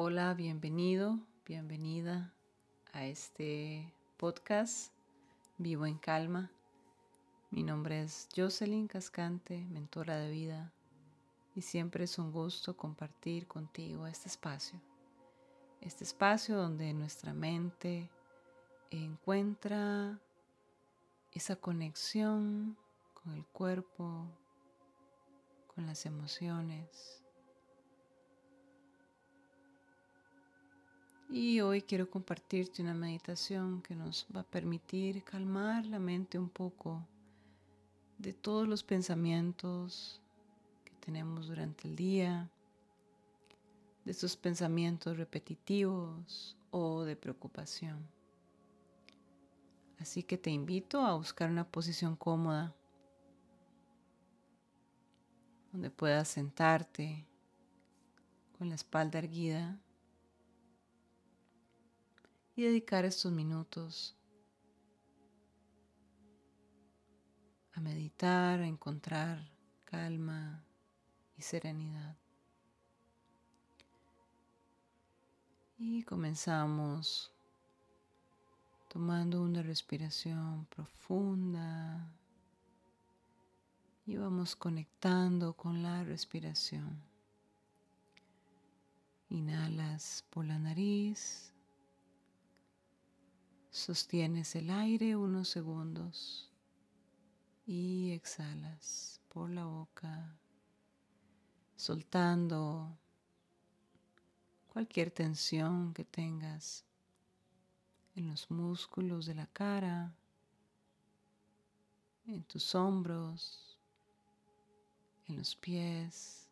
Hola, bienvenido, bienvenida a este podcast Vivo en Calma. Mi nombre es Jocelyn Cascante, mentora de vida, y siempre es un gusto compartir contigo este espacio. Este espacio donde nuestra mente encuentra esa conexión con el cuerpo, con las emociones. Y hoy quiero compartirte una meditación que nos va a permitir calmar la mente un poco de todos los pensamientos que tenemos durante el día, de esos pensamientos repetitivos o de preocupación. Así que te invito a buscar una posición cómoda donde puedas sentarte con la espalda erguida y dedicar estos minutos a meditar, a encontrar calma y serenidad. Y comenzamos tomando una respiración profunda y vamos conectando con la respiración. Inhalas por la nariz, sostienes el aire unos segundos y exhalas por la boca, soltando cualquier tensión que tengas en los músculos de la cara, en tus hombros, en los pies.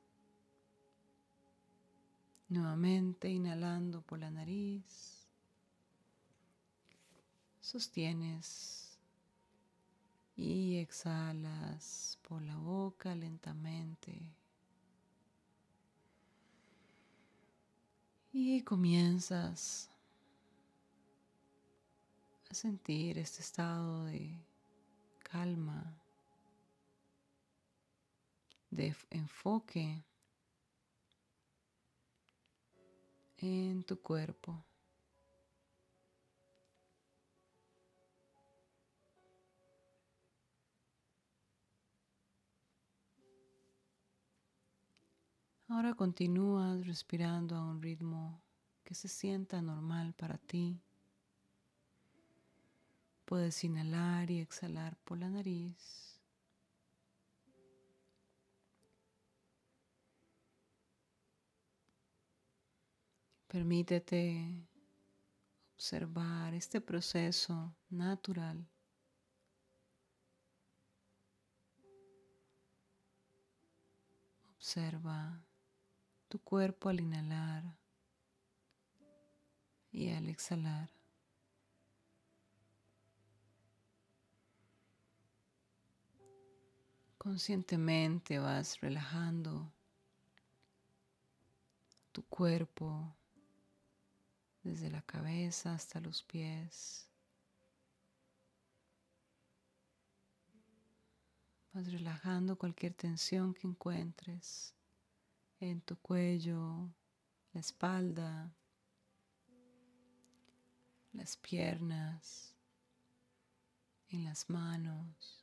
Nuevamente inhalando por la nariz. Sostienes y exhalas por la boca lentamente. Y comienzas a sentir este estado de calma, de enfoque en tu cuerpo. Ahora continúas respirando a un ritmo que se sienta normal para ti. Puedes inhalar y exhalar por la nariz. Permítete observar este proceso natural. Observa tu cuerpo al inhalar y al exhalar. Conscientemente vas relajando tu cuerpo desde la cabeza hasta los pies. Vas relajando cualquier tensión que encuentres en tu cuello, la espalda, las piernas, en las manos.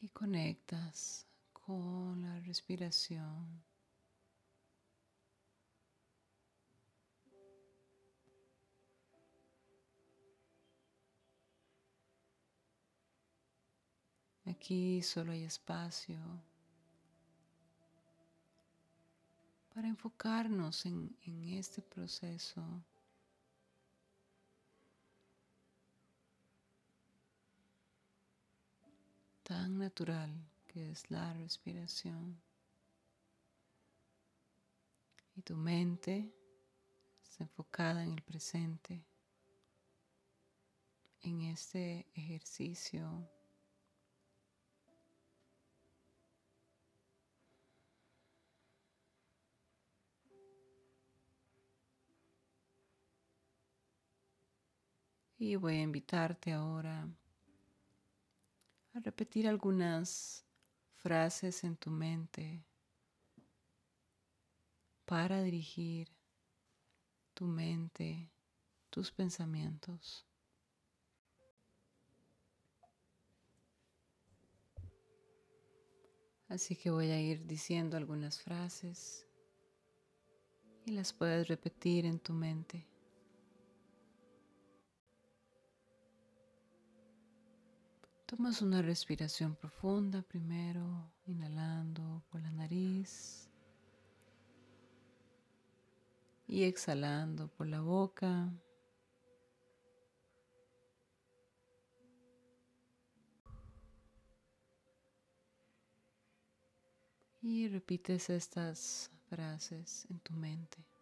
Y conectas con la respiración. Aquí solo hay espacio para enfocarnos en, en este proceso. tan natural que es la respiración. Y tu mente está enfocada en el presente, en este ejercicio Y voy a invitarte ahora a repetir algunas frases en tu mente para dirigir tu mente, tus pensamientos. Así que voy a ir diciendo algunas frases y las puedes repetir en tu mente. Tomas una respiración profunda primero, inhalando por la nariz y exhalando por la boca. Y repites estas frases en tu mente.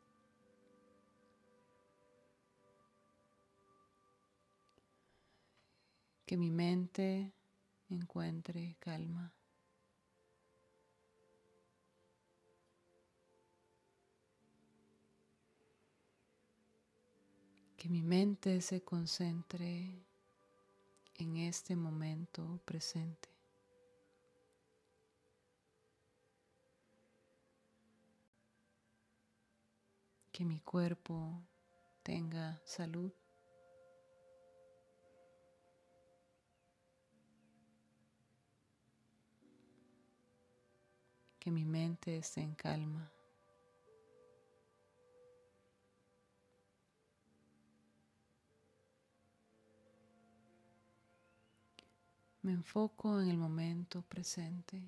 Que mi mente encuentre calma. Que mi mente se concentre en este momento presente. Que mi cuerpo tenga salud. Que mi mente esté en calma. Me enfoco en el momento presente.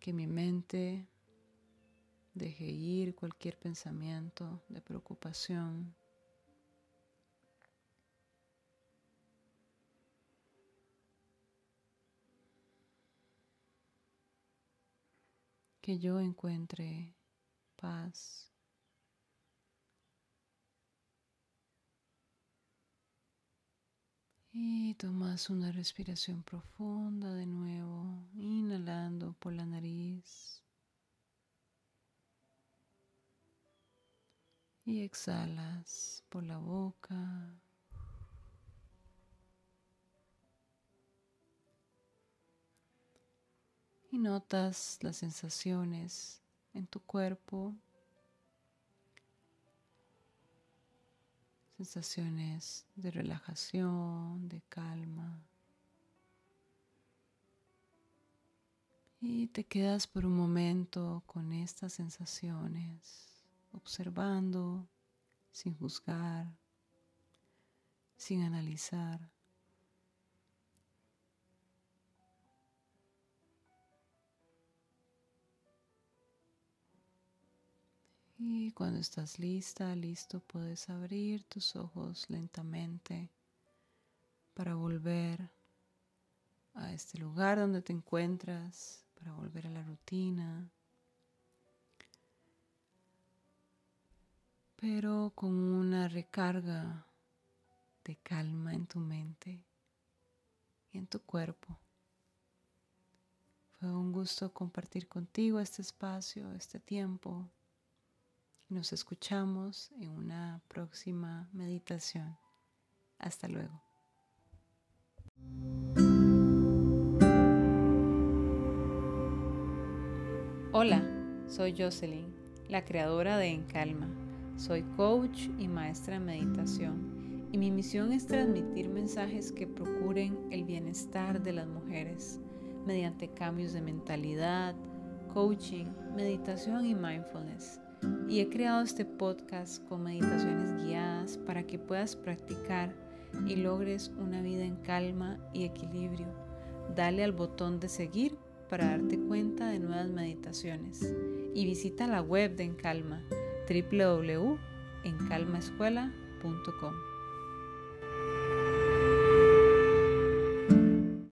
Que mi mente Deje ir cualquier pensamiento de preocupación. Que yo encuentre paz. Y tomas una respiración profunda de nuevo, inhalando por la nariz. Y exhalas por la boca. Y notas las sensaciones en tu cuerpo, sensaciones de relajación, de calma. Y te quedas por un momento con estas sensaciones observando sin juzgar, sin analizar. Y cuando estás lista, listo, puedes abrir tus ojos lentamente para volver a este lugar donde te encuentras, para volver a la rutina. Pero con una recarga de calma en tu mente y en tu cuerpo. Fue un gusto compartir contigo este espacio, este tiempo. Nos escuchamos en una próxima meditación. Hasta luego. Hola, soy Jocelyn, la creadora de En Calma soy coach y maestra de meditación y mi misión es transmitir mensajes que procuren el bienestar de las mujeres mediante cambios de mentalidad, coaching, meditación y mindfulness. Y he creado este podcast con meditaciones guiadas para que puedas practicar y logres una vida en calma y equilibrio. Dale al botón de seguir para darte cuenta de nuevas meditaciones y visita la web de En Calma www.encalmaescuela.com.